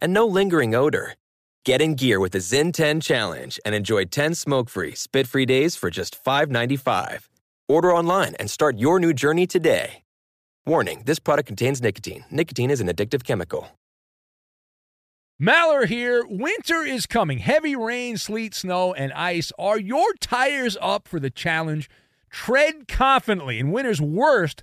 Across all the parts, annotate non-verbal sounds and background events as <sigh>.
and no lingering odor. Get in gear with the Zyn 10 Challenge and enjoy 10 smoke free, spit free days for just $5.95. Order online and start your new journey today. Warning this product contains nicotine. Nicotine is an addictive chemical. Maller here. Winter is coming. Heavy rain, sleet, snow, and ice. Are your tires up for the challenge? Tread confidently in winter's worst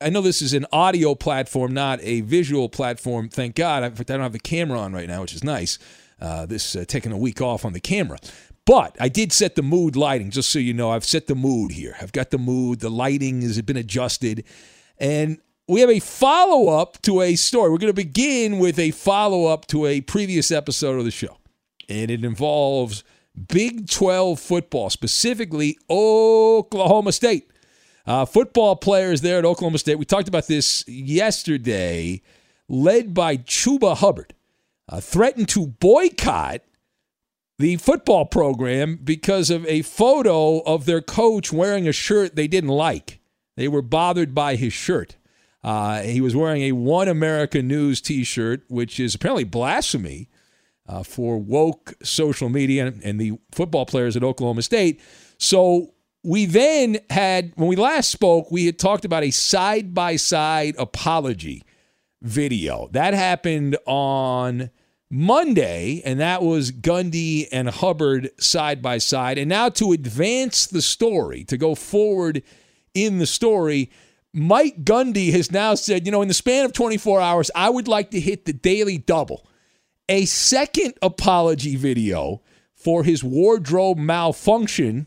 I know this is an audio platform, not a visual platform. Thank God. In fact, I don't have the camera on right now, which is nice. Uh, this uh, taking a week off on the camera. But I did set the mood lighting, just so you know. I've set the mood here. I've got the mood. The lighting has been adjusted. And we have a follow up to a story. We're going to begin with a follow up to a previous episode of the show. And it involves Big 12 football, specifically Oklahoma State. Uh, football players there at Oklahoma State. We talked about this yesterday, led by Chuba Hubbard, uh, threatened to boycott the football program because of a photo of their coach wearing a shirt they didn't like. They were bothered by his shirt. Uh, he was wearing a One America News t shirt, which is apparently blasphemy uh, for woke social media and the football players at Oklahoma State. So we then had, when we last spoke, we had talked about a side by side apology video. That happened on Monday, and that was Gundy and Hubbard side by side. And now to advance the story, to go forward in the story, Mike Gundy has now said, you know, in the span of 24 hours, I would like to hit the daily double. A second apology video for his wardrobe malfunction,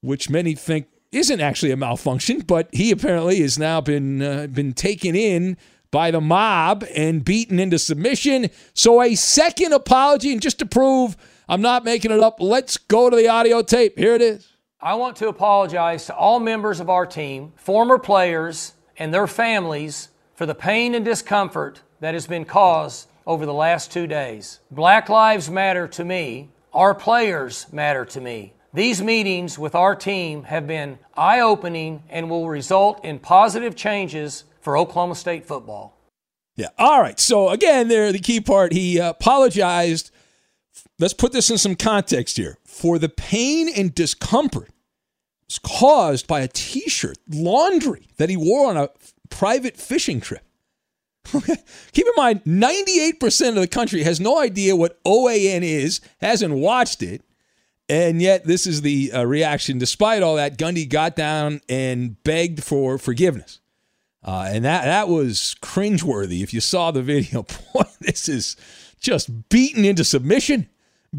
which many think isn't actually a malfunction, but he apparently has now been uh, been taken in by the mob and beaten into submission. So a second apology, and just to prove I'm not making it up, let's go to the audio tape. Here it is. I want to apologize to all members of our team, former players, and their families for the pain and discomfort that has been caused over the last two days. Black lives matter to me. Our players matter to me. These meetings with our team have been eye opening and will result in positive changes for Oklahoma State football. Yeah. All right. So again, there the key part. He apologized let's put this in some context here. For the pain and discomfort caused by a t-shirt, laundry that he wore on a private fishing trip. <laughs> Keep in mind, 98% of the country has no idea what OAN is, hasn't watched it, and yet this is the uh, reaction. Despite all that, Gundy got down and begged for forgiveness. Uh, and that, that was cringeworthy. If you saw the video, <laughs> boy, this is just beaten into submission.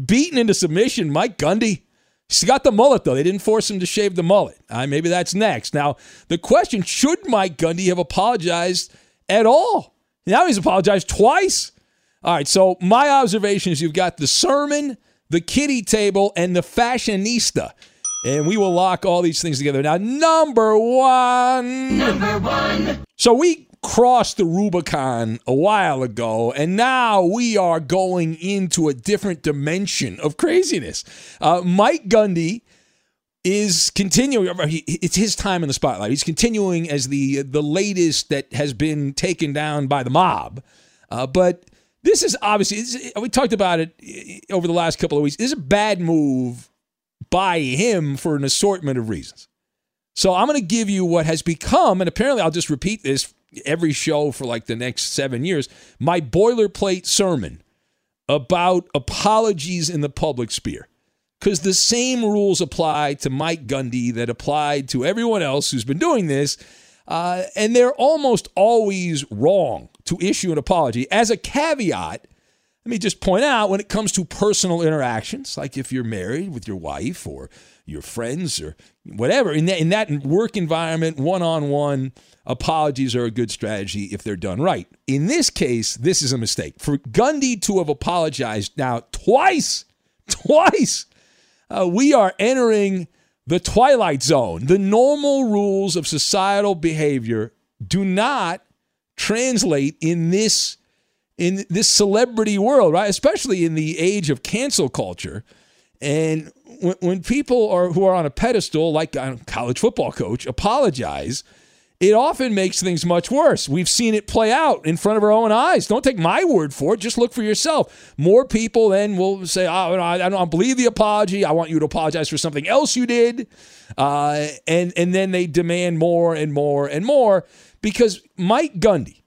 Beaten into submission, Mike Gundy. He's got the mullet, though. They didn't force him to shave the mullet. Uh, maybe that's next. Now, the question should Mike Gundy have apologized at all? Now he's apologized twice. All right, so my observations you've got the sermon, the kitty table, and the fashionista. And we will lock all these things together. Now, number one. Number one. So we crossed the Rubicon a while ago, and now we are going into a different dimension of craziness. Uh, Mike Gundy is continuing. It's his time in the spotlight. He's continuing as the the latest that has been taken down by the mob. Uh, but this is obviously we talked about it uh, over the last couple of weeks. This is a bad move by him for an assortment of reasons. So I'm going to give you what has become, and apparently I'll just repeat this every show for like the next seven years, my boilerplate sermon about apologies in the public sphere because the same rules apply to Mike Gundy that applied to everyone else who's been doing this. Uh, and they're almost always wrong to issue an apology. As a caveat, let me just point out when it comes to personal interactions, like if you're married with your wife or your friends or whatever, in that, in that work environment, one on one, apologies are a good strategy if they're done right. In this case, this is a mistake. For Gundy to have apologized now twice, <laughs> twice uh, we are entering the twilight zone. The normal rules of societal behavior do not translate in this in this celebrity world, right? Especially in the age of cancel culture. And when, when people are who are on a pedestal, like a college football coach, apologize, it often makes things much worse. We've seen it play out in front of our own eyes. Don't take my word for it. Just look for yourself. More people then will say, oh, I don't believe the apology. I want you to apologize for something else you did. Uh, and, and then they demand more and more and more because Mike Gundy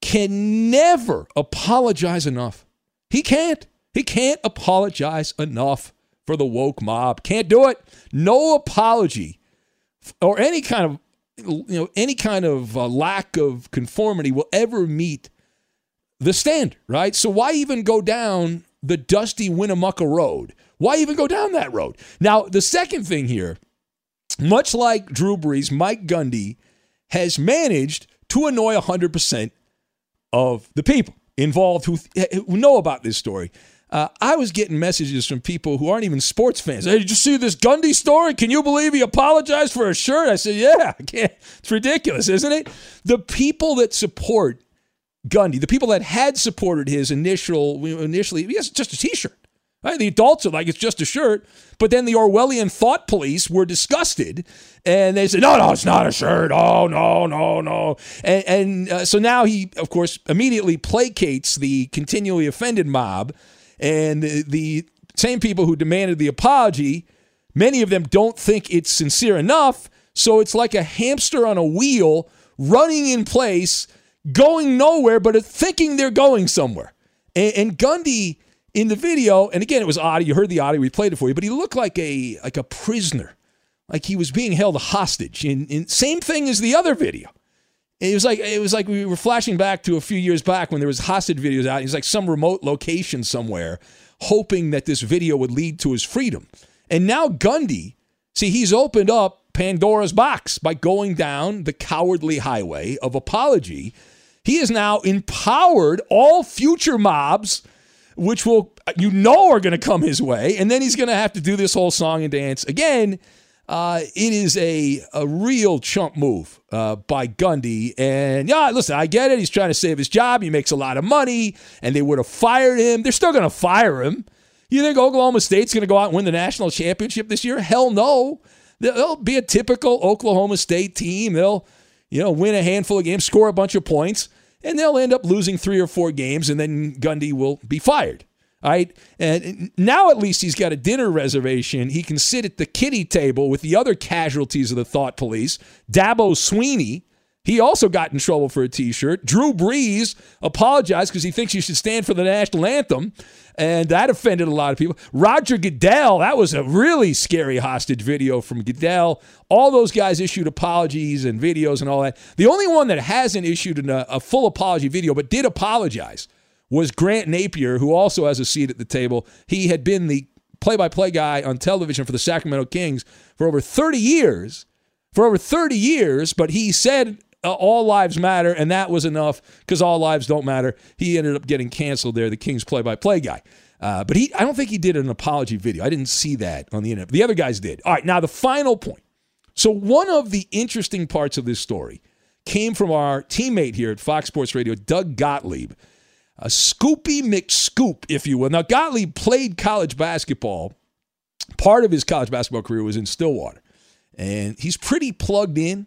can never apologize enough. He can't. He can't apologize enough for the woke mob. Can't do it. No apology or any kind of you know any kind of uh, lack of conformity will ever meet the standard, right? So why even go down the dusty Winnemucca road? Why even go down that road? Now, the second thing here, much like Drew Brees, Mike Gundy has managed to annoy 100% of the people involved who, who know about this story. Uh, I was getting messages from people who aren't even sports fans. Hey, did you see this Gundy story? Can you believe he apologized for a shirt? I said, yeah, I can't. It's ridiculous, isn't it? The people that support Gundy, the people that had supported his initial, initially, yes, just a T-shirt. Right? The adults are like, it's just a shirt. But then the Orwellian thought police were disgusted and they said, no, no, it's not a shirt. Oh, no, no, no. And, and uh, so now he, of course, immediately placates the continually offended mob and the, the same people who demanded the apology, many of them don't think it's sincere enough. So it's like a hamster on a wheel running in place, going nowhere, but thinking they're going somewhere. And, and Gundy in the video, and again, it was audio. You heard the audio. We played it for you, but he looked like a like a prisoner, like he was being held a hostage. In, in same thing as the other video. It was like it was like we were flashing back to a few years back when there was hostage videos out. He's like some remote location somewhere, hoping that this video would lead to his freedom. And now Gundy, see, he's opened up Pandora's box by going down the cowardly highway of apology. He has now empowered all future mobs, which will you know are going to come his way, and then he's going to have to do this whole song and dance again uh, it is a, a real chump move uh, by Gundy. And yeah, listen, I get it. He's trying to save his job. He makes a lot of money, and they would have fired him. They're still going to fire him. You think Oklahoma State's going to go out and win the national championship this year? Hell no. They'll be a typical Oklahoma State team. They'll, you know, win a handful of games, score a bunch of points, and they'll end up losing three or four games, and then Gundy will be fired. All right. And now at least he's got a dinner reservation. He can sit at the kitty table with the other casualties of the thought police. Dabo Swinney, he also got in trouble for a t shirt. Drew Brees apologized because he thinks you should stand for the national anthem. And that offended a lot of people. Roger Goodell, that was a really scary hostage video from Goodell. All those guys issued apologies and videos and all that. The only one that hasn't issued a, a full apology video but did apologize was Grant Napear, who also has a seat at the table. He had been the play by play guy on television for the Sacramento Kings for over 30 years. For over 30 years, but he said all lives matter, and that was enough because all lives don't matter. He ended up getting canceled there, the Kings play by play guy. Uh, but he, I don't think he did an apology video. I didn't see that on the internet. The other guys did. All right, now the final point. So, one of the interesting parts of this story came from our teammate here at Fox Sports Radio, Doug Gottlieb a Scoopy McScoop, if you will. Now, Gottlieb played college basketball. Part of his college basketball career was in Stillwater. And he's pretty plugged in,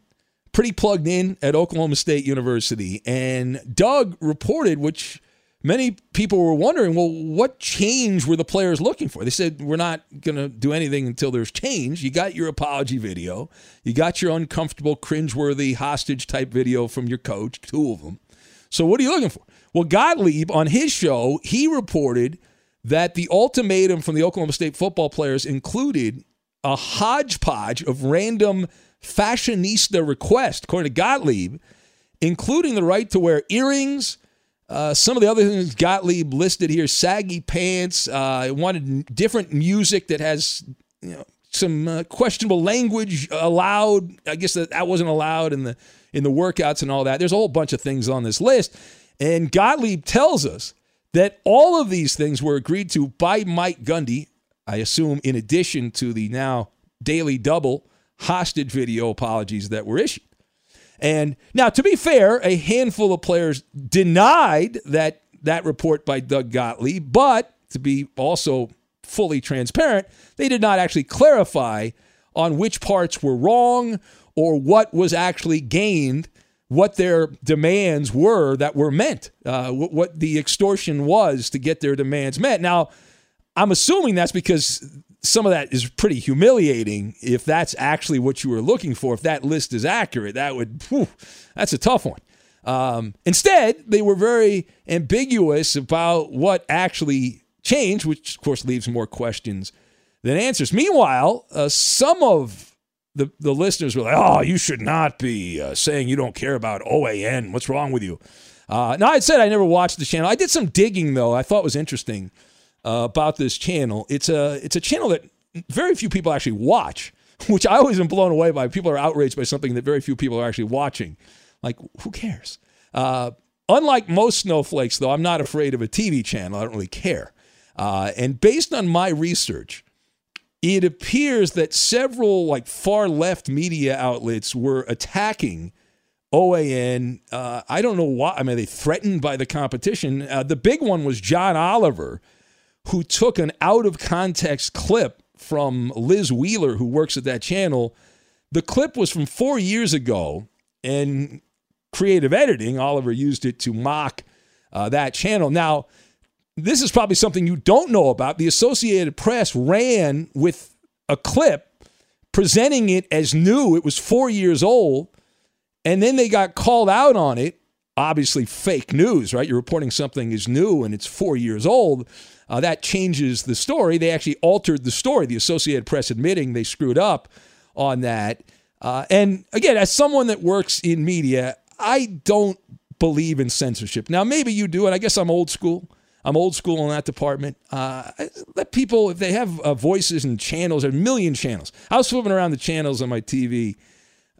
pretty plugged in at Oklahoma State University. And Doug reported, which many people were wondering, well, what change were the players looking for? They said, we're not going to do anything until there's change. You got your apology video, you got your uncomfortable, cringeworthy hostage type video from your coach, two of them. So, what are you looking for? Well, Gottlieb on his show, he reported that the ultimatum from the Oklahoma State football players included a hodgepodge of random fashionista request, according to Gottlieb, including the right to wear earrings. Uh, some of the other things Gottlieb listed here: saggy pants. Uh, wanted different music that has, you know, some uh, questionable language allowed. I guess that, that wasn't allowed in the in the workouts and all that. There's a whole bunch of things on this list. And Gottlieb tells us that all of these things were agreed to by Mike Gundy, I assume, in addition to the now daily double hostage video apologies that were issued. And now, to be fair, a handful of players denied that that report by Doug Gottlieb, but to be also fully transparent, they did not actually clarify on which parts were wrong or what was actually gained what their demands were that were meant, uh, what the extortion was to get their demands met. Now, I'm assuming that's because some of that is pretty humiliating. If that's actually what you were looking for, if that list is accurate, that would, whew, that's a tough one. Um, instead, they were very ambiguous about what actually changed, which of course leaves more questions than answers. Meanwhile, uh, some of the, the listeners were like, oh, you should not be uh, saying you don't care about OAN. What's wrong with you? Uh, now, I said I never watched the channel. I did some digging, though, I thought was interesting uh, about this channel. It's a, it's a channel that very few people actually watch, <laughs> which I always am blown away by. People are outraged by something that very few people are actually watching. Like, who cares? Uh, unlike most snowflakes, though, I'm not afraid of a TV channel. I don't really care. Uh, and based on my research, it appears that several like far left media outlets were attacking OAN. Uh, I don't know why. I mean, they threatened by the competition. Uh, the big one was John Oliver, who took an out of context clip from Liz Wheeler, who works at that channel. The clip was from four years ago, and creative editing, Oliver used it to mock uh, that channel. Now, this is probably something you don't know about. The Associated Press ran with a clip presenting it as new. It was four years old. And then they got called out on it. Obviously, fake news, right? You're reporting something is new and it's four years old. Uh, that changes the story. They actually altered the story. The Associated Press admitting they screwed up on that. Uh, and again, as someone that works in media, I don't believe in censorship. Now, maybe you do, and I guess I'm old school. I'm old school in that department. Uh, let people, if they have uh, voices and channels, a million channels. I was flipping around the channels on my TV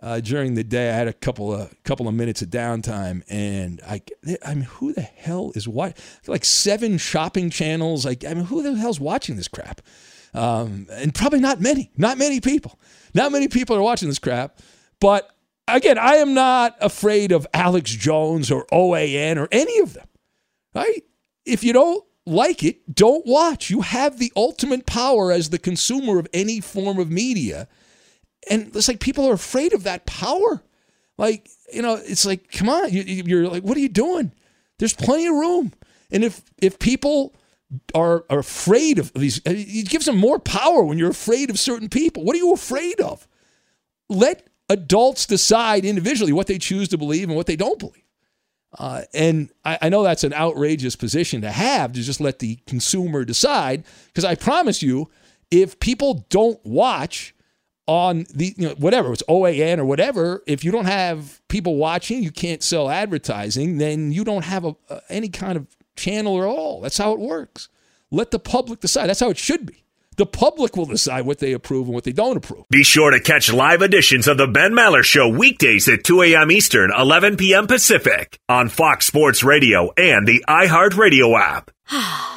uh, during the day. I had a couple of couple of minutes of downtime, and I, I mean, who the hell is what? Like seven shopping channels. Like, I mean, who the hell's watching this crap? Um, and probably not many. Not many people. Not many people are watching this crap. But again, I am not afraid of Alex Jones or OAN or any of them. Right? If you don't like it, don't watch. You have the ultimate power as the consumer of any form of media. And it's like people are afraid of that power. Like, you know, it's like, come on, you, are like, what are you doing? There's plenty of room. And if if people are, are afraid of these. It gives them more power when you're afraid of certain people. What are you afraid of? Let adults decide individually what they choose to believe and what they don't believe. Uh, and I, I know that's an outrageous position to have to just let the consumer decide. Because I promise you, if people don't watch on the you know, whatever it's OAN or whatever, if you don't have people watching, you can't sell advertising. Then you don't have a, a, any kind of channel at all. That's how it works. Let the public decide. That's how it should be. The public will decide what they approve and what they don't approve. Be sure to catch live editions of the Ben Maller Show weekdays at 2 a.m. Eastern, 11 p.m. Pacific on Fox Sports Radio and the iHeartRadio app. <sighs> <sighs>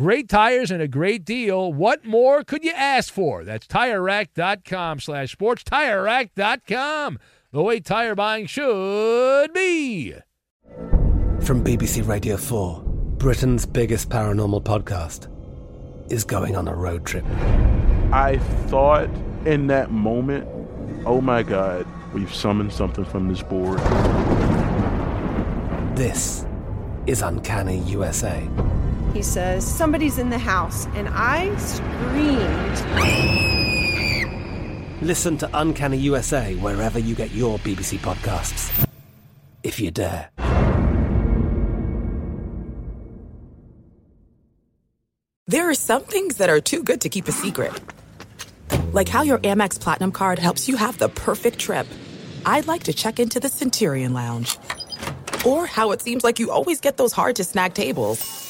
Great tires and a great deal. What more could you ask for? That's TireRack.com slash sports. TireRack.com, the way tire buying should be. From BBC Radio 4, Britain's biggest paranormal podcast is going on a road trip. I thought in that moment, oh my God, we've summoned something from this board. This is Uncanny USA. He says, Somebody's in the house, and I screamed. Listen to Uncanny USA wherever you get your BBC podcasts, if you dare. There are some things that are too good to keep a secret, like how your Amex Platinum card helps you have the perfect trip. I'd like to check into the Centurion Lounge, or how it seems like you always get those hard to snag tables.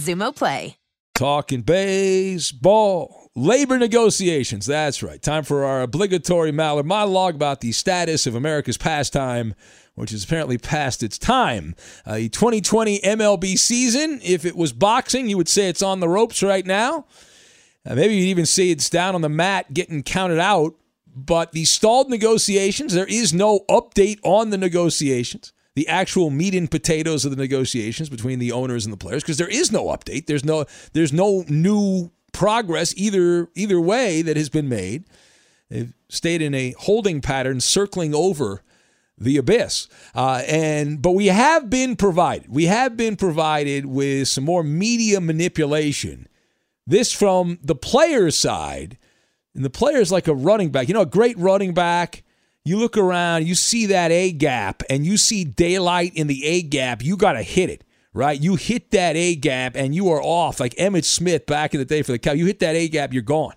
Xumo Play. Talking baseball. Labor negotiations. That's right. Time for our obligatory Maller monologue about the status of America's pastime, which is apparently past its time. Uh, the 2020 MLB season, if it was boxing, you would say it's on the ropes right now. Uh, maybe you'd even say it's down on the mat getting counted out. But the stalled negotiations, there is no update on the negotiations the actual meat and potatoes of the negotiations between the owners and the players because there is no update. There's no there's no new progress either either way that has been made. They've stayed in a holding pattern, circling over the abyss. Uh, and but we have been provided. We have been provided with some more media manipulation. This from the player's side, and the player's like a running back. You know, a great running back you look around, you see that A gap, and you see daylight in the A gap, you got to hit it, right? You hit that A gap, and you are off. Like Emmitt Smith back in the day for the Cow, you hit that A gap, you're gone,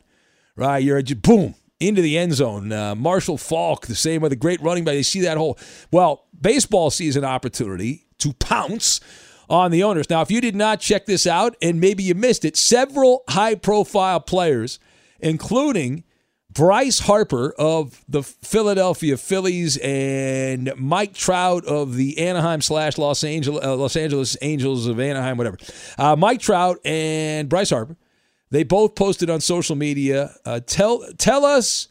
right? You're just boom into the end zone. Uh, Marshall Faulk, the same way, the great running back. They see that hole. Well, baseball sees an opportunity to pounce on the owners. Now, if you did not check this out and maybe you missed it, several high profile players, including Bryce Harper of the Philadelphia Phillies and Mike Trout of the Anaheim slash Los Angeles uh, Los Angeles Angels of Anaheim, whatever. Uh, Mike Trout and Bryce Harper, they both posted on social media. Uh, tell tell us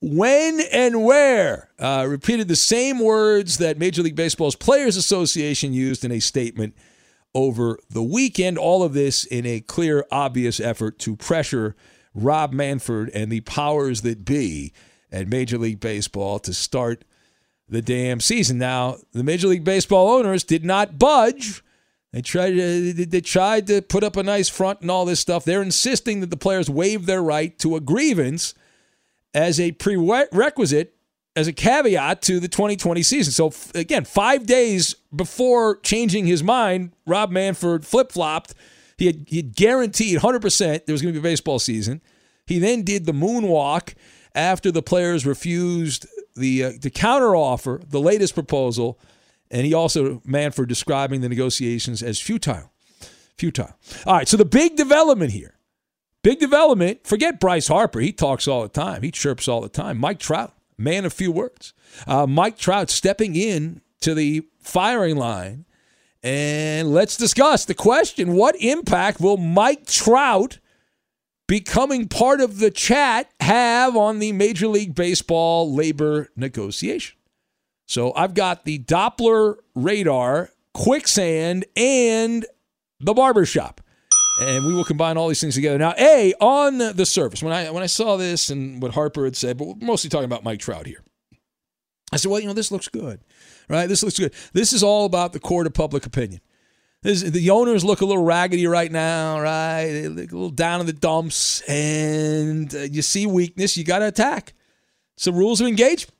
when and where. Uh, repeated the same words that Major League Baseball's Players Association used in a statement over the weekend. All of this in a clear, obvious effort to pressure Rob Manfred and the powers that be at Major League Baseball to start the damn season. Now, the Major League Baseball owners did not budge. They tried to, they tried to put up a nice front and all this stuff. They're insisting that the players waive their right to a grievance as a prerequisite, as a caveat to the 2020 season. So, again, five days before changing his mind, Rob Manfred flip flopped he had, he had guaranteed 100% there was going to be a baseball season. He then did the moonwalk after the players refused the uh, the counter offer, the latest proposal, and he also Manfred describing the negotiations as futile. Futile. All right, so the big development here. Big development. Forget Bryce Harper. He talks all the time. He chirps all the time. Mike Trout, man of few words. Uh, Mike Trout stepping in to the firing line and let's discuss the question what impact will Mike Trout becoming part of the chat have on the Major League Baseball labor negotiation? So I've got the Doppler radar, quicksand, and the barbershop. And we will combine all these things together. Now, A, on the surface, when I when I saw this and what Harper had said, but we're mostly talking about Mike Trout here. I said, well, you know, this looks good right? This looks good. This is all about the court of public opinion. This, the owners look a little raggedy right now, right? They look a little down in the dumps, and uh, you see weakness, you got to attack. So rules of engagement,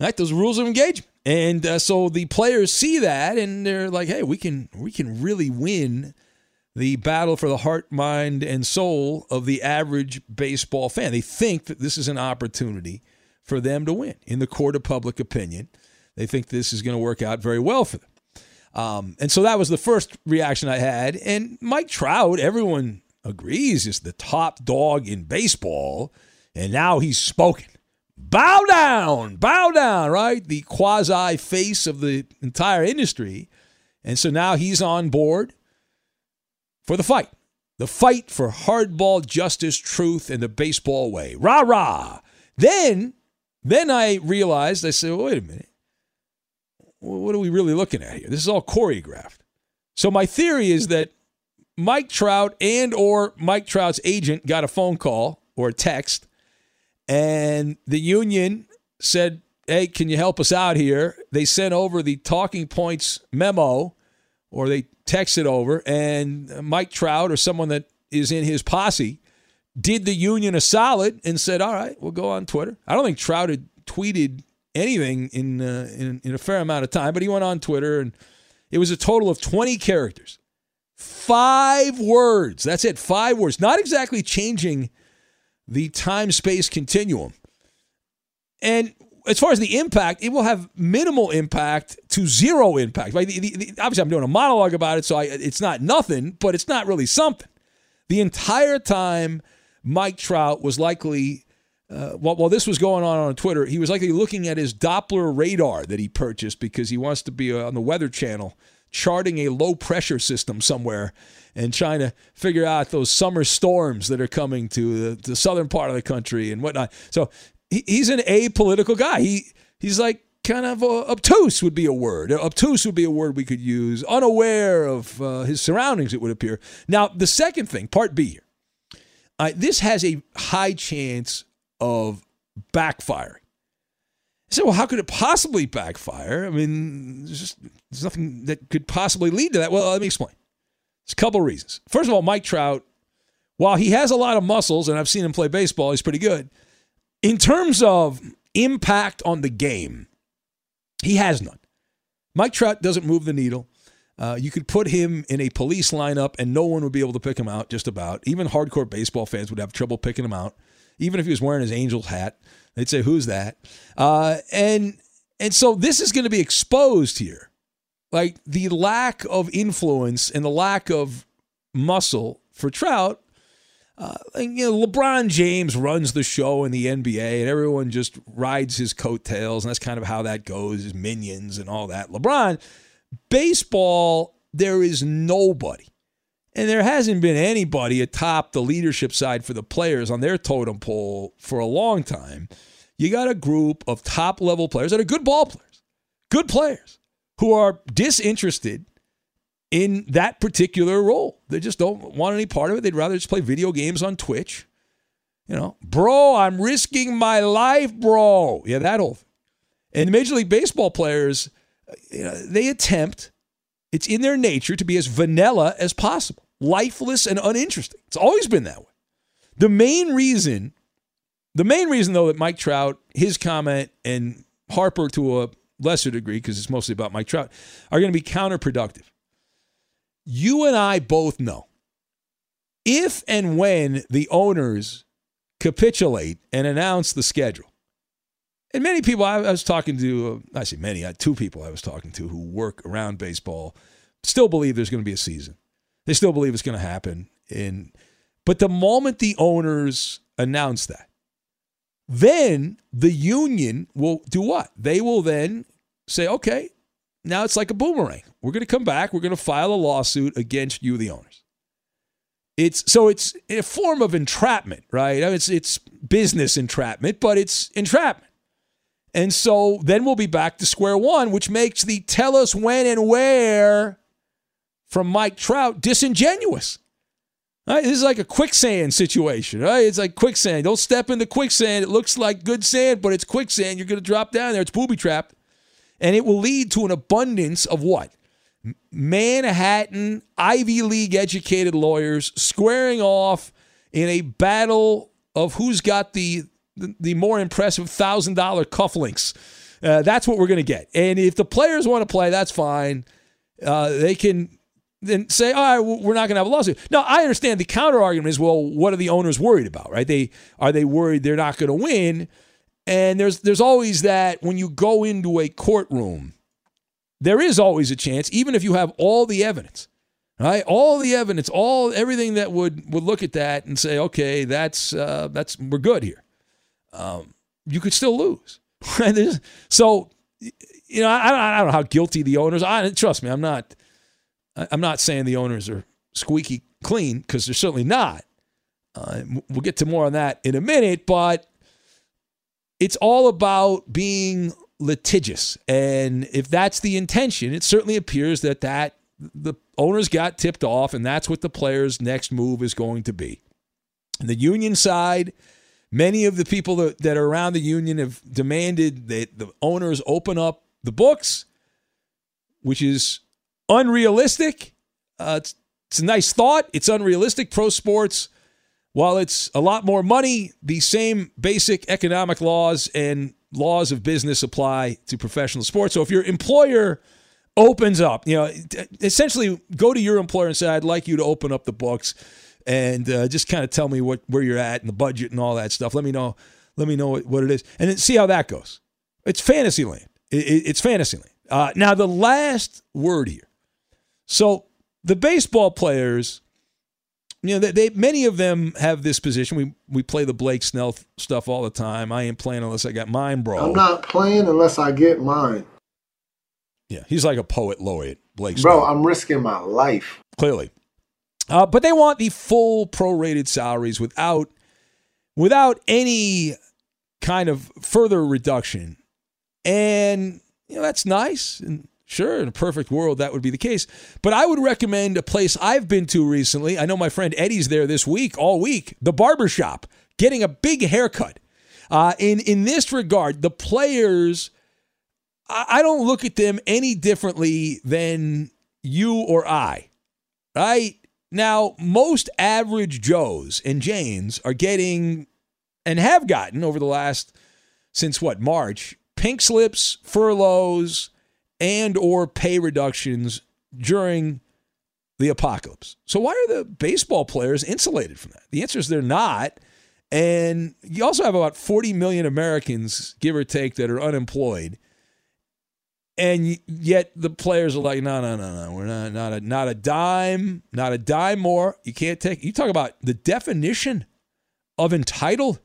right? Those rules of engagement, and uh, so the players see that, and they're like, "Hey, we can we can really win." the battle for the heart, mind, and soul of the average baseball fan. They think that this is an opportunity for them to win in the court of public opinion. They think this is going to work out very well for them. Um, and so that was the first reaction I had. And Mike Trout, everyone agrees, is the top dog in baseball. And now he's spoken. Bow down, bow down, right? The quasi face of the entire industry. And so now he's on board for the fight. The fight for hardball justice, truth, and the baseball way. Rah rah. Then, then I realized, I said, well, wait a minute what are we really looking at here? This is all choreographed. So my theory is that Mike Trout and or Mike Trout's agent got a phone call or a text and the union said, "Hey, can you help us out here?" They sent over the talking points memo or they texted over and Mike Trout or someone that is in his posse did the union a solid and said, "All right, we'll go on Twitter." I don't think Trout had tweeted anything in, uh, in, in a fair amount of time, but he went on Twitter and it was a total of 20 characters. Five words. That's it. Five words. Not exactly changing the time space continuum. And as far as the impact, it will have minimal impact to zero impact. The, the, the, obviously, I'm doing a monologue about it, so I, it's not nothing, but it's not really something. The entire time, Mike Trout was likely uh, while, while this was going on on Twitter, he was likely looking at his Doppler radar that he purchased because he wants to be uh, on the Weather Channel charting a low pressure system somewhere and trying to figure out those summer storms that are coming to the, the southern part of the country and whatnot. So he, he's an apolitical guy. He he's like kind of uh, obtuse would be a word. Obtuse would be a word we could use. Unaware of uh, his surroundings, it would appear. Now the second thing, part B here. Uh, this has a high chance of backfiring. I said, well, how could it possibly backfire? I mean, there's just there's nothing that could possibly lead to that. Well, let me explain. There's a couple of reasons. First of all, Mike Trout, while he has a lot of muscles, and I've seen him play baseball, he's pretty good. In terms of impact on the game, he has none. Mike Trout doesn't move the needle. Uh, you could put him in a police lineup and no one would be able to pick him out, just about. Even hardcore baseball fans would have trouble picking him out even if he was wearing his Angels hat. They'd say, "Who's that?" Uh, and and so this is going to be exposed here, like the lack of influence and the lack of muscle for Trout. Uh, and, you know, LeBron James runs the show in the NBA, and everyone just rides his coattails, and that's kind of how that goes. His minions and all that. LeBron, baseball, there is nobody and there hasn't been anybody atop the leadership side for the players on their totem pole for a long time. You got a group of top level players that are good ball players, good players who are disinterested in that particular role. They just don't want any part of it. They'd rather just play video games on Twitch. You know, bro, I'm risking my life, bro. Yeah, that whole thing. And Major League Baseball players, you know, they attempt it's in their nature to be as vanilla as possible, lifeless and uninteresting. It's always been that way. The main reason, the main reason though that Mike Trout, his comment, and Harper to a lesser degree, because it's mostly about Mike Trout, are going to be counterproductive. You and I both know if and when the owners capitulate and announce the schedule, and many people I, was talking to, uh, I say many, two people I was talking to who work around baseball, still believe there's going to be a season. They still believe it's going to happen. In, but the moment the owners announce that, then the union will do what? They will then say, okay, now it's like a boomerang. We're going to come back. We're going to file a lawsuit against you, the owners. It's so it's a form of entrapment, right? I mean, it's it's business entrapment, but it's entrapment. And so then we'll be back to square one, which makes the tell us when and where from Mike Trout disingenuous. Right? This is like a quicksand situation, right? It's like quicksand. Don't step in the quicksand. It looks like good sand, but it's quicksand. You're going to drop down there. It's booby trapped. And it will lead to an abundance of what? Manhattan, Ivy League educated lawyers squaring off in a battle of who's got the the, the more impressive thousand dollar cufflinks. Uh, that's what we're going to get. And if the players want to play, that's fine. Uh, they can then say, all right, we're not going to have a lawsuit. Now, I understand the counter argument is, well, what are the owners worried about, right? They are they worried they're not going to win? And there's there's always that when you go into a courtroom, there is always a chance, even if you have all the evidence, right? All the evidence, all everything that would would look at that and say, okay, that's uh, that's we're good here um, you could still lose. <laughs> so, you know, I, I, don't know how guilty the owners. I trust me, I'm not. I'm not saying the owners are squeaky clean because they're certainly not. Uh, we'll get to more on that in a minute, but it's all about being litigious, and if that's the intention, it certainly appears that that the owners got tipped off, and that's what the players' next move is going to be. And the union side Many of the people that, that are around the union have demanded that the owners open up the books, which is unrealistic. Uh, it's, it's a nice thought. It's unrealistic. Pro sports, while it's a lot more money, the same basic economic laws and laws of business apply to professional sports. So if your employer opens up, you know, essentially go to your employer and say, I'd like you to open up the books and uh, just kind of tell me what where you're at and the budget and all that stuff. Let me know. Let me know what, it is, and then see how that goes. It's fantasy land. It, it, it's fantasy land. Uh, now the last word here. So the baseball players, you know, they, they, many of them have this position. We we play the Blake Snell stuff all the time. I ain't playing unless I got mine, bro. I'm not playing unless I get mine. Yeah, he's like a poet laureate, Blake. Bro, Snell. I'm risking my life. Clearly, uh, but they want the full prorated salaries without without any kind of further reduction. And you know that's nice and sure in a perfect world that would be the case. But I would recommend a place I've been to recently. I know my friend Eddie's there this week, all week, the barbershop, getting a big haircut. Uh, in in this regard, the players I, I don't look at them any differently than you or I. Right? Now, most average Joes and Janes are getting and have gotten over the last since what March pink slips, furloughs, and or pay reductions during the apocalypse. So why are the baseball players insulated from that? The answer is they're not. And you also have about 40 million Americans, give or take, that are unemployed. And yet the players are like, no, no, no, no, we're not, not a, not a dime, not a dime more. You can't take. You talk about the definition of entitled.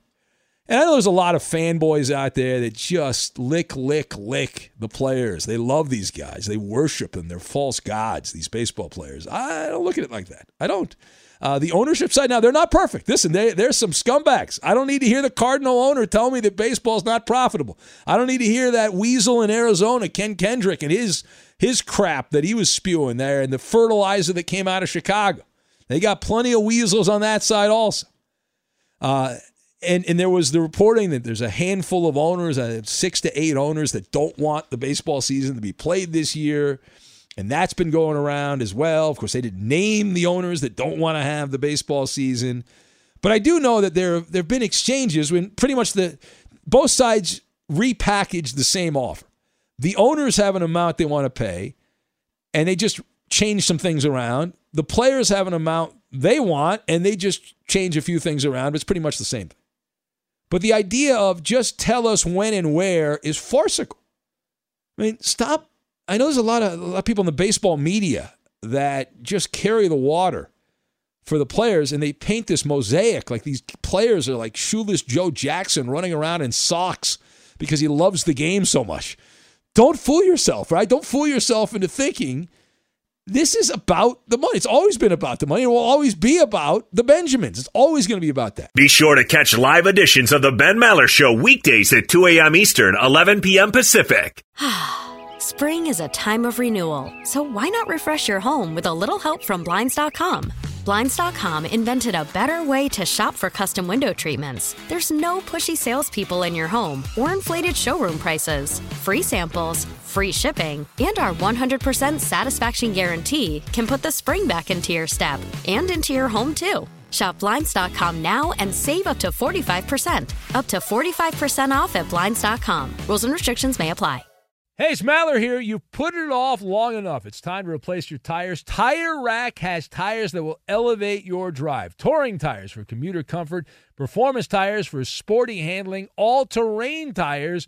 And I know there's a lot of fanboys out there that just lick, lick, lick the players. They love these guys. They worship them. They're false gods, these baseball players. I don't look at it like that. I don't. Uh, the ownership side, now, they're not perfect. Listen, they, there's some scumbags. I don't need to hear the Cardinal owner tell me that baseball's not profitable. I don't need to hear that weasel in Arizona, Ken Kendrick, and his, his crap that he was spewing there and the fertilizer that came out of Chicago. They got plenty of weasels on that side also. Uh, and and there was the reporting that there's a handful of owners, uh, six to eight owners that don't want the baseball season to be played this year. And that's been going around as well. Of course, they didn't name the owners that don't want to have the baseball season. But I do know that there there have been exchanges when pretty much the both sides repackage the same offer. The owners have an amount they want to pay, and they just change some things around. The players have an amount they want, and they just change a few things around. It's pretty much the same thing. But the idea of just tell us when and where is farcical. I mean, stop I know there's a lot of a lot of people in the baseball media that just carry the water for the players and they paint this mosaic like these players are like shoeless Joe Jackson running around in socks because he loves the game so much. Don't fool yourself, right? Don't fool yourself into thinking this is about the money. It's always been about the money. It will always be about the Benjamins. It's always going to be about that. Be sure to catch live editions of the Ben Maller Show weekdays at 2 a.m. Eastern, 11 p.m. Pacific. <sighs> Spring is a time of renewal, so why not refresh your home with a little help from Blinds.com? Blinds.com invented a better way to shop for custom window treatments. There's no pushy salespeople in your home or inflated showroom prices. Free samples, free shipping, and our 100% satisfaction guarantee can put the spring back into your step and into your home too. Shop Blinds.com now and save up to 45%. Up to 45% off at Blinds.com. Rules and restrictions may apply. Hey, it's Maller here. You've put it off long enough. It's time to replace your tires. Tire Rack has tires that will elevate your drive. Touring tires for commuter comfort, performance tires for sporty handling, all terrain tires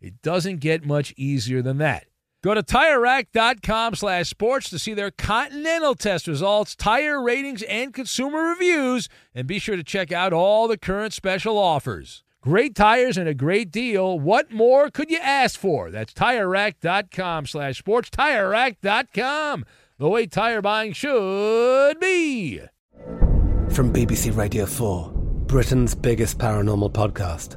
It doesn't get much easier than that. Go to TireRack.com slash sports to see their Continental test results, tire ratings, and consumer reviews, and be sure to check out all the current special offers. Great tires and a great deal. What more could you ask for? That's TireRack.com slash sports. TireRack.com, the way tire buying should be. From BBC Radio 4, Britain's biggest paranormal podcast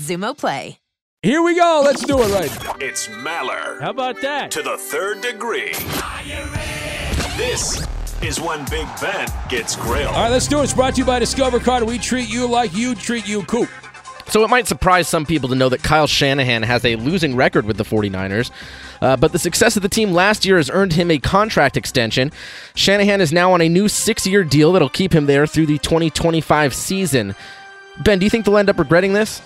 Xumo Play. Here we go. Let's do it right. It's Maller. How about that? To the third degree. This is when Big Ben gets grilled. All right, let's do it. It's brought to you by Discover Card. We treat you like you treat you, Coop. So it might surprise some people to know that Kyle Shanahan has a losing record with the 49ers. Uh, but the success of the team last year has earned him a contract extension. Shanahan is now on a new six year deal that'll keep him there through the 2025 season. Ben, do you think they'll end up regretting this?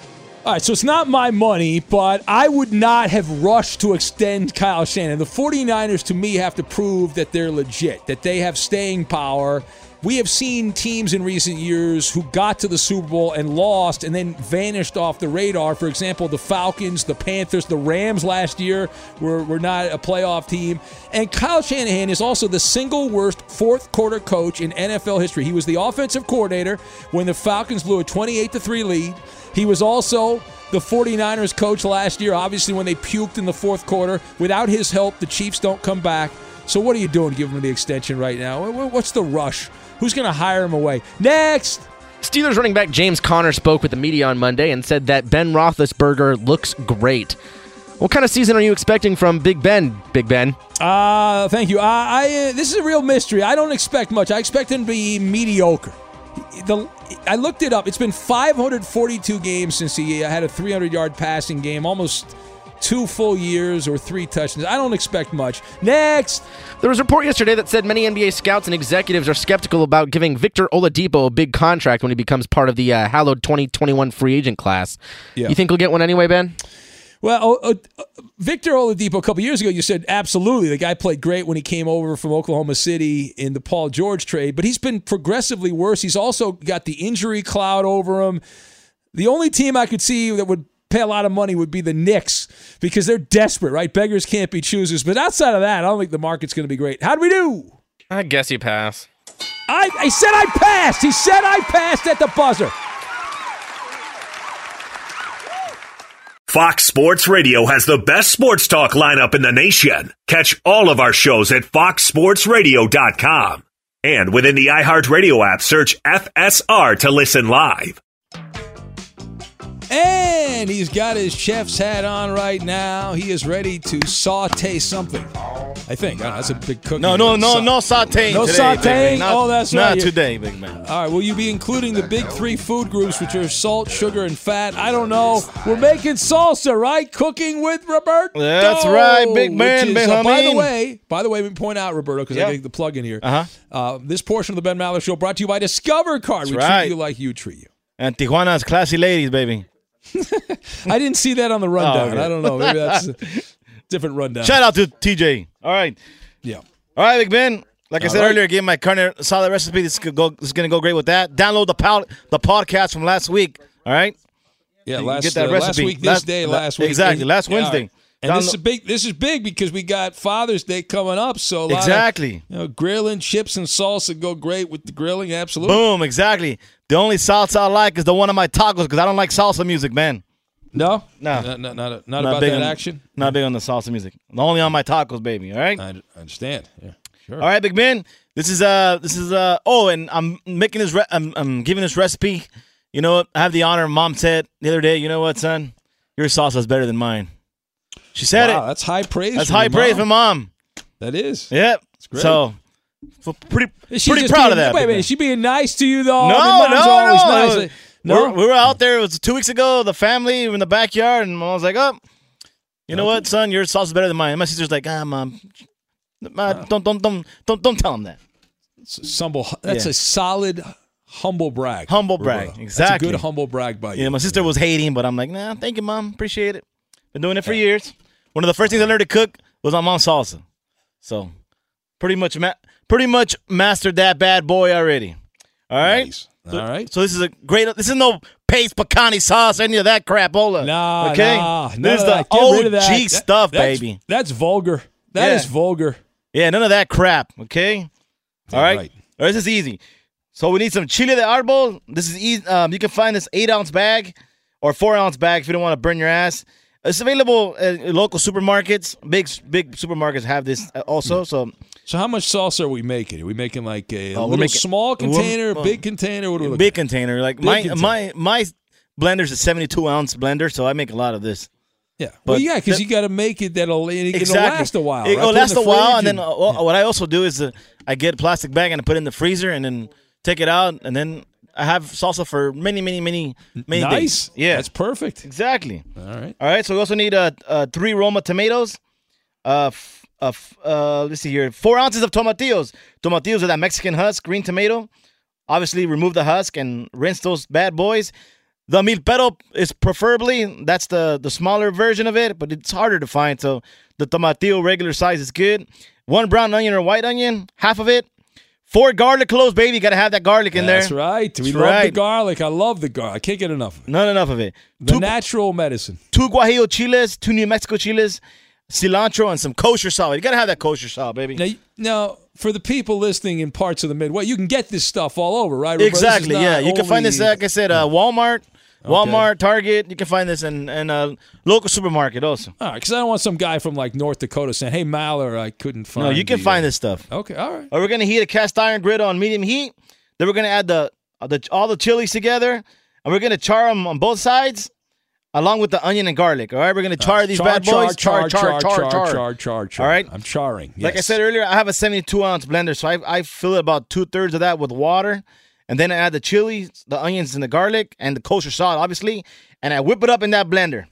All right, so it's not my money, but I would not have rushed to extend Kyle Shanahan. The 49ers, to me, have to prove that they're legit, that they have staying power. We have seen teams in recent years who got to the Super Bowl and lost and then vanished off the radar. For example, the Falcons, the Panthers, the Rams last year were, were not a playoff team. And Kyle Shanahan is also the single worst fourth quarter coach in NFL history. He was the offensive coordinator when the Falcons blew a 28 3 lead. He was also the 49ers coach last year, obviously, when they puked in the fourth quarter. Without his help, the Chiefs don't come back. So, what are you doing giving him the extension right now? What's the rush? Who's going to hire him away? Next! Steelers running back James Conner spoke with the media on Monday and said that Ben Roethlisberger looks great. What kind of season are you expecting from Big Ben, Big Ben? Uh, thank you. Uh, I uh, this is a real mystery. I don't expect much. I expect him to be mediocre. The I looked it up. It's been 542 games since he had a 300 yard passing game, almost two full years or three touchdowns. I don't expect much. Next. There was a report yesterday that said many NBA scouts and executives are skeptical about giving Victor Oladipo a big contract when he becomes part of the uh, hallowed 2021 free agent class. Yeah. You think he'll get one anyway, Ben? Well, uh, uh, Victor Oladipo, a couple years ago, you said absolutely. The guy played great when he came over from Oklahoma City in the Paul George trade, but he's been progressively worse. He's also got the injury cloud over him. The only team I could see that would pay a lot of money would be the Knicks because they're desperate, right? Beggars can't be choosers. But outside of that, I don't think the market's going to be great. How do we do? I guess you pass. I, I said I passed. He said I passed at the buzzer. Fox Sports Radio has the best sports talk lineup in the nation. Catch all of our shows at foxsportsradio.com. And within the iHeartRadio app, search FSR to listen live. And he's got his chef's hat on right now. He is ready to saute something. I think. Know, that's a big cooking. No, no, no, no sauteing. No today, sauteing? Not, oh, that's not right. today, big man. All right, will you be including the big three food groups, which are salt, sugar, and fat? I don't know. We're making salsa, right? Cooking with Roberto. That's right, big man, is, uh, by the way, by the way, we point out Roberto because Yeah. I get the plug in here. Uh-huh. Uh, this portion of the Ben Maller Show brought to you by Discover Card. we That's treat you like you treat you. And Tijuana's classy ladies, baby. <laughs> I didn't see that on the rundown. Oh, okay. I don't know. Maybe that's a <laughs> different rundown. Shout out to TJ. All right. Yeah. All right, Big Ben. Like I All said right. earlier, give my carne salad recipe. This go. This is gonna go great with that. Download the pod, the podcast from last week. All right. Yeah, last, get that uh, last recipe. week, this Last- day, last week. exactly, And- last Wednesday. right. And this is big. This is big because we got Father's Day coming up. So a lot of, Exactly. you know, grilling chips and salsa go great with the grilling. Absolutely. Boom. Exactly. The only salsa I like is the one on my tacos because I don't like salsa music, man. No, No. not, not, not, not about big that on- action. Not big on the salsa music. Only on my tacos, baby. All right. I, I understand. Yeah, sure. All right, Big Ben. This is uh, this is uh. Oh, and I'm making this. Re- I'm, I'm giving this recipe. You know what? I have the honor. Mom said the other day. You know what, son? Your salsa is better than mine. She said Wow, it. That's high praise. That's high praise mom. from mom. That is. Yep. It's great. So, pretty Is she pretty proud being- of that. Wait a minute. She being nice to you though? No, I mean, no, always no. nice. We're- we were out there. It was two weeks ago. The family were in the backyard, and mom was like, "Oh, you know what, son? Your sauce is better than mine." And my sister's like, "Ah, mom, uh, don't, don't, don't, don't, don't tell him that." Humble. That's Yeah. a solid humble brag. Humble Roberto. brag, exactly. That's a good humble brag by you. Yeah, my sister was hating, but I'm like, nah, thank you, mom. Appreciate it. Been doing it for years. One of the first things I learned to cook was my mom's salsa. So, pretty much, ma- pretty much mastered that bad boy already. All right. Nice. So, All right. So this is a great. This is no paste pecani sauce, any of that crapola. Nah, okay. nah, this is the that. That. OG That- stuff, that's- baby. That's vulgar. That is Yeah. vulgar. Yeah, none of that crap. Okay. All right. right. All right. This is easy. So we need some chile de árbol. This is easy. Um, you can find this eight ounce bag or four ounce bag if you don't want to burn your ass. It's available at local supermarkets. Big big supermarkets have this uh, also. So So how much salsa are we making? Are we making like a, Oh, little making- small container, well, big container? What are we Big container. Like Big my container. my my blender's a 72 ounce blender, so I make a lot of this. Yeah. well, But yeah, because you got to make it that'll it'll Exactly. last a while. It'll right? It in last a while, fridge and then uh, what I also do is uh, I get a plastic bag and I put it in the freezer, and then take it out, and then I have salsa for many, many, many, many nice. days. Yeah, that's perfect. Exactly. All right. All right. So we also need uh, uh three Roma tomatoes. Uh, f- uh, uh, let's see here. Four ounces of tomatillos. Tomatillos are that Mexican husk, green tomato. Obviously, remove the husk and rinse those bad boys. The milpero is preferably that's the the smaller version of it, but it's harder to find. So the tomatillo regular size is good. One brown onion or white onion, half of it. Four garlic cloves, baby. Got to have that garlic in there. That's right. We love the garlic. I love the garlic. I can't get enough. of it. Not enough of it. The natural medicine. two Guajillo chiles, two New Mexico chiles, cilantro, and some kosher salt. You gotta have that kosher salt, baby. Now, now, for the people listening in parts of the Midwest, you can get this stuff all over, right? Roberto? Exactly. Yeah, you can find this. Like I said, uh, Walmart, Walmart, Target. You can find this in in a local supermarket also. All right, because I don't want some guy from like North Dakota saying, "Hey, Maller, I couldn't find." No, you can the, find uh, this stuff. Okay, all right. Or we're gonna heat a cast iron griddle on medium heat. Then we're gonna add the the all the chilies together, and we're gonna char them on both sides, along with the onion and garlic. All right, we're gonna char these Uh, Char, bad boys. char, char, char, char, char. char, char, char. All right. I'm charring. Like I said earlier, I have a 72 ounce blender, so I, I fill it about two thirds of that with water, and then I add the chilies, the onions, and the garlic, and the kosher salt, obviously, and I whip it up in that blender.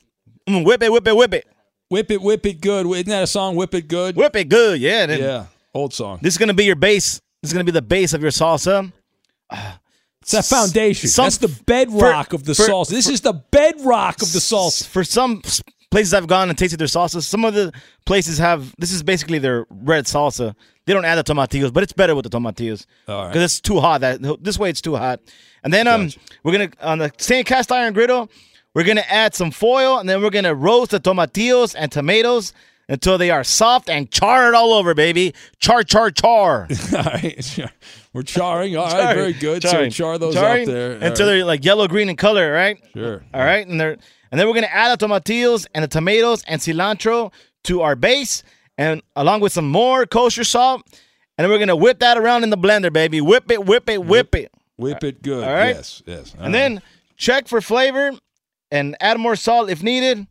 Mm, whip it, whip it, whip it, Whip it, whip it good. Isn't that a song? Whip it good. whip it good. Yeah, then Yeah, old song. This is gonna be your base. This is gonna be the base of your salsa. It's that foundation. Some- That's the bedrock for- of the for- salsa. This is the bedrock of the salsa. For some places I've gone and tasted their salsas, some of the places have this is basically their red salsa. They don't add the tomatillos, but it's better with the tomatillos All right. because it's too hot. That this way it's too hot. And then um, we're gonna on the same cast iron griddle, we're gonna add some foil, and then we're gonna roast the tomatillos and tomatoes until they are soft and charred all over, baby. Char, char, char. <laughs> all right, we're charring. All right, Charring. very good. Charring. So char those Charring up there All until right. they're like yellow, green in color, right? Sure. All right, and they're and then we're gonna add the tomatillos and the tomatoes and cilantro to our base, and along with some more kosher salt, and then we're gonna whip that around in the blender, baby. Whip it, whip it, whip it, Whip it good. All right. Yes, yes. All and right. then check for flavor and add more salt if needed,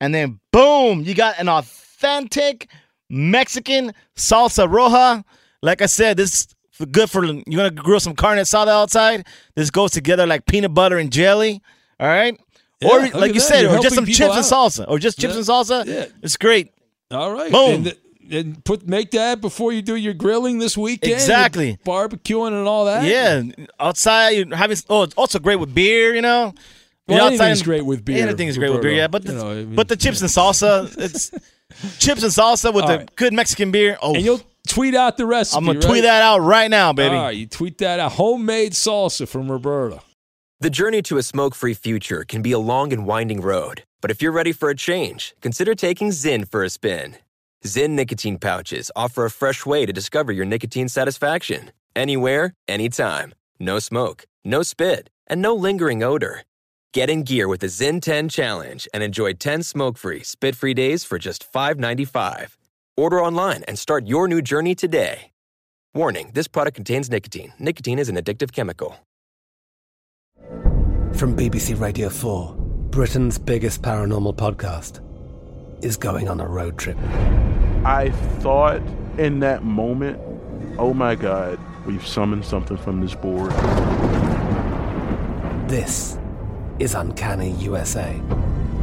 and then boom, you got an authentic Mexican salsa roja. Like I said, this is good for you want to grill some carne asada outside. This goes together like peanut butter and jelly. All right. Yeah, or like you that. said, You're or just some chips people and salsa, or just chips Yeah. and salsa. Yeah. It's great. All right. Boom. And, and put make that before you do your grilling this weekend. Exactly. barbecuing and all that. Yeah, outside you're having. Oh, it's also great with beer. You know. Well, anything's and- great with beer, Anything is great with beer. Yeah, but the, You know, I mean- but the chips and salsa, it's <laughs> chips and salsa with All the right. good Mexican beer. Oh, And you'll tweet out the recipe. I'm gonna right? tweet that out right now, baby. All right, you tweet that out. Homemade salsa from Roberta. The journey to a smoke free future can be a long and winding road, but if you're ready for a change, consider taking Zyn for a spin. Zyn nicotine pouches offer a fresh way to discover your nicotine satisfaction. Anywhere, anytime. No smoke, no spit, and no lingering odor. Get in gear with the Zyn 10 Challenge and enjoy 10 smoke free, spit free days for just $5.95. Order online and start your new journey today. Warning this product contains nicotine. Nicotine is an addictive chemical. From BBC Radio 4, Britain's biggest paranormal podcast is going on a road trip. I thought in that moment, oh my God, we've summoned something from this board. This is Uncanny USA.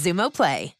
Xumo Play.